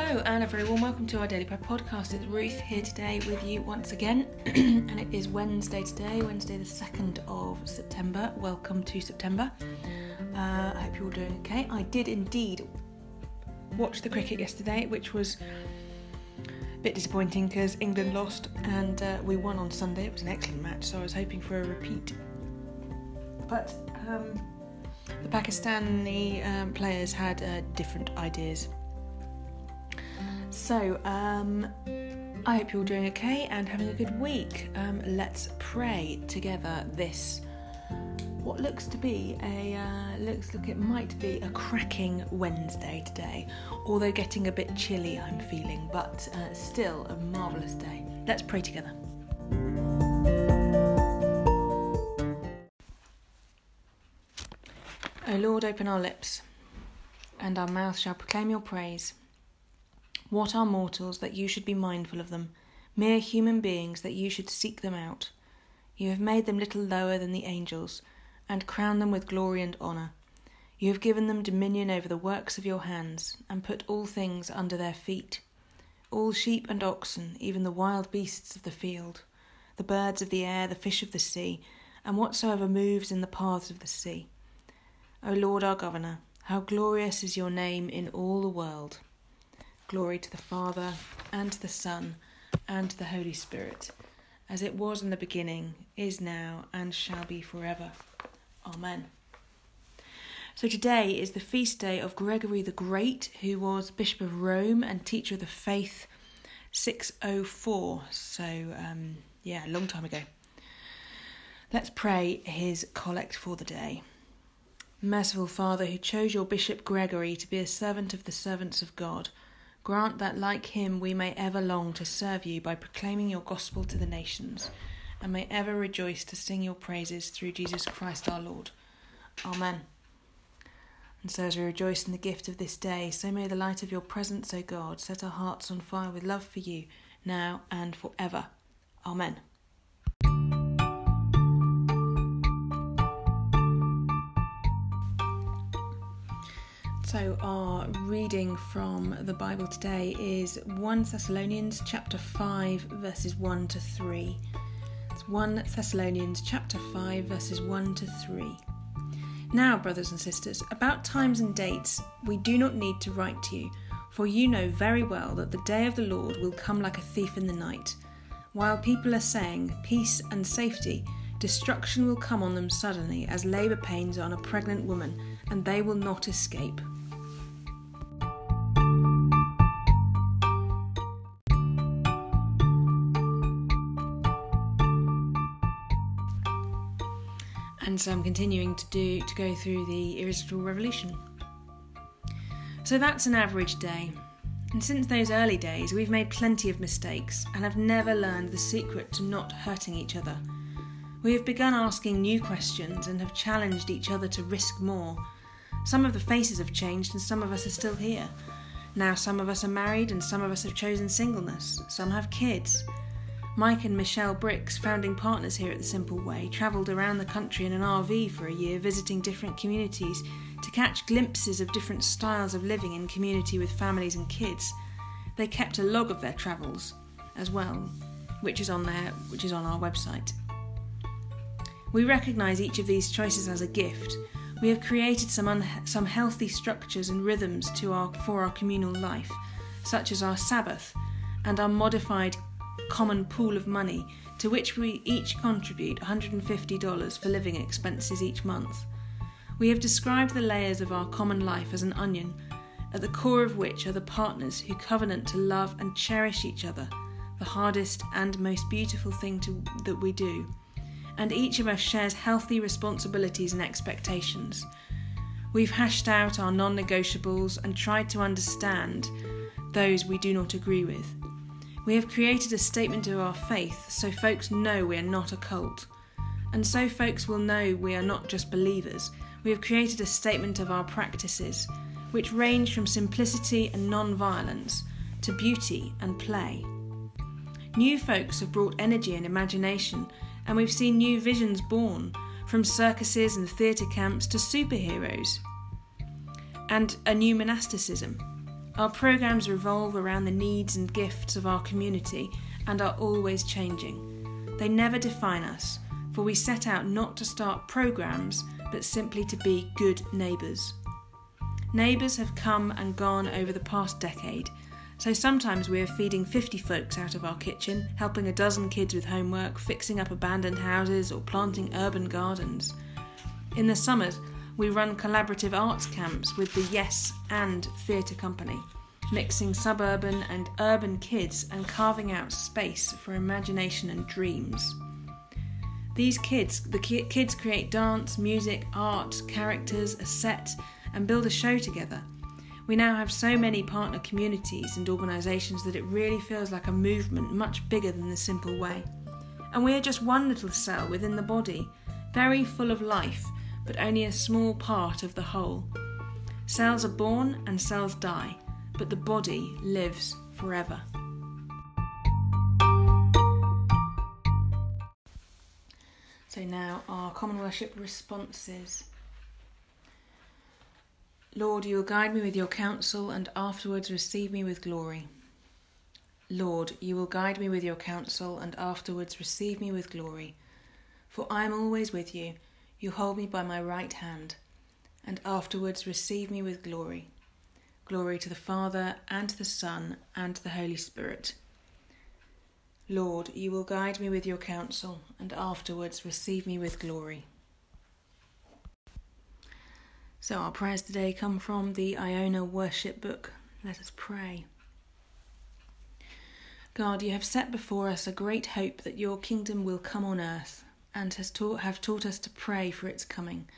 Hello, and a very warm welcome to our Daily Prep podcast. It's Ruth here today with you once again, and it is Wednesday today, Wednesday the 2nd of September. Welcome to September. Uh, I hope you're all doing okay. I did indeed watch the cricket yesterday, which was a bit disappointing because England lost and uh, we won on Sunday. It was an excellent match, so I was hoping for a repeat. But um, the Pakistani um, players had uh, different ideas. So, um, I hope you're all doing okay and having a good week. Um, let's pray together this. What looks to be a uh, looks like it might be a cracking Wednesday today, although getting a bit chilly. I'm feeling, but uh, still a marvelous day. Let's pray together. O Lord, open our lips, and our mouth shall proclaim your praise. What are mortals that you should be mindful of them, mere human beings that you should seek them out? You have made them little lower than the angels, and crowned them with glory and honour. You have given them dominion over the works of your hands, and put all things under their feet all sheep and oxen, even the wild beasts of the field, the birds of the air, the fish of the sea, and whatsoever moves in the paths of the sea. O Lord our Governor, how glorious is your name in all the world! Glory to the Father, and to the Son, and to the Holy Spirit, as it was in the beginning, is now, and shall be forever. Amen. So today is the feast day of Gregory the Great, who was Bishop of Rome and teacher of the faith 604. So, um, yeah, a long time ago. Let's pray his collect for the day. Merciful Father, who chose your Bishop Gregory to be a servant of the servants of God, Grant that, like him, we may ever long to serve you by proclaiming your gospel to the nations, and may ever rejoice to sing your praises through Jesus Christ our Lord. Amen. And so, as we rejoice in the gift of this day, so may the light of your presence, O God, set our hearts on fire with love for you, now and forever. Amen. So, our reading from the Bible today is 1 Thessalonians chapter 5, verses 1 to 3. It's 1 Thessalonians chapter 5, verses 1 to 3. Now, brothers and sisters, about times and dates we do not need to write to you, for you know very well that the day of the Lord will come like a thief in the night. While people are saying peace and safety, destruction will come on them suddenly as labour pains on a pregnant woman, and they will not escape. And so I'm continuing to do to go through the irresistible revolution. So that's an average day. And since those early days, we've made plenty of mistakes and have never learned the secret to not hurting each other. We have begun asking new questions and have challenged each other to risk more. Some of the faces have changed and some of us are still here. Now, some of us are married and some of us have chosen singleness. Some have kids. Mike and Michelle Bricks, founding partners here at The Simple Way, travelled around the country in an RV for a year visiting different communities to catch glimpses of different styles of living in community with families and kids. They kept a log of their travels as well, which is on there, which is on our website. We recognise each of these choices as a gift. We have created some un- some healthy structures and rhythms to our for our communal life, such as our Sabbath and our modified common pool of money to which we each contribute $150 for living expenses each month. We have described the layers of our common life as an onion, at the core of which are the partners who covenant to love and cherish each other, the hardest and most beautiful thing to, that we do. And each of us shares healthy responsibilities and expectations. We've hashed out our non negotiables and tried to understand those we do not agree with. We have created a statement of our faith so folks know we are not a cult. And so folks will know we are not just believers. We have created a statement of our practices, which range from simplicity and non violence to beauty and play. New folks have brought energy and imagination, and we've seen new visions born, from circuses and theatre camps to superheroes, and a new monasticism Our programs revolve around the needs and gifts of our community and are always changing. They never define us, for we set out not to start programs, but simply to be good neighbours. Neighbours have come and gone over the past decade, so sometimes we are feeding 50 folks out of our kitchen, helping a dozen kids with homework, fixing up abandoned houses, or planting urban gardens. In the summers, we run collaborative arts camps with the Yes and Theatre Company, mixing suburban and urban kids and carving out space for imagination and dreams. These kids, the ki- kids create dance, music, art, characters, a set, and build a show together. We now have so many partner communities and organisations that it really feels like a movement much bigger than the simple way. And we are just one little cell within the body, very full of life, but only a small part of the whole. Cells are born and cells die, but the body lives forever. So now our common worship responses. Lord, you will guide me with your counsel and afterwards receive me with glory. Lord, you will guide me with your counsel and afterwards receive me with glory. For I am always with you, you hold me by my right hand, and afterwards receive me with glory. Glory to the Father, and to the Son, and to the Holy Spirit Lord, you will guide me with your counsel, and afterwards receive me with glory. So, our prayers today come from the Iona Worship Book. Let us pray. God, you have set before us a great hope that your kingdom will come on earth, and has taught, have taught us to pray for its coming.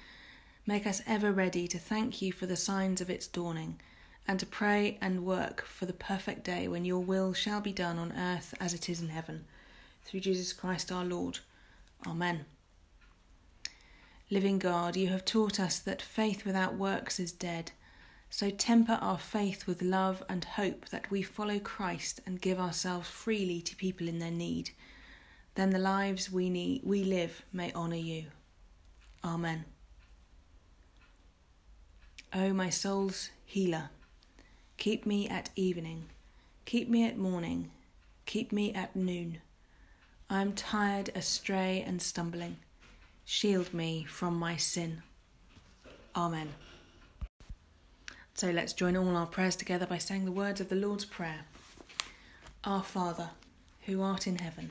Make us ever ready to thank you for the signs of its dawning and to pray and work for the perfect day when your will shall be done on earth as it is in heaven. Through Jesus Christ our Lord. Amen. Living God, you have taught us that faith without works is dead. So temper our faith with love and hope that we follow Christ and give ourselves freely to people in their need. Then the lives we need we live may honour you. Amen. O my soul's healer. Keep me at evening, keep me at morning, keep me at noon. I am tired, astray, and stumbling. Shield me from my sin. Amen. So let's join all our prayers together by saying the words of the Lord's Prayer. Our Father, who art in heaven,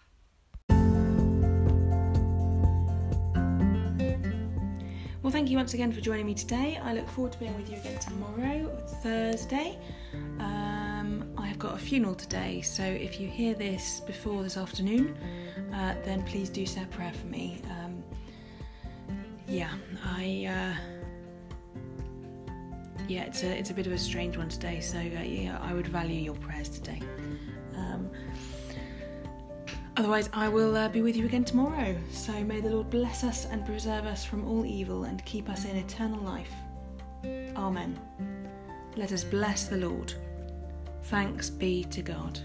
Well, thank you once again for joining me today. I look forward to being with you again tomorrow, Thursday. Um, I have got a funeral today, so if you hear this before this afternoon, uh, then please do say a prayer for me. Um, yeah, I. Uh, yeah, it's a it's a bit of a strange one today, so uh, yeah, I would value your prayers today. Otherwise, I will uh, be with you again tomorrow. So may the Lord bless us and preserve us from all evil and keep us in eternal life. Amen. Let us bless the Lord. Thanks be to God.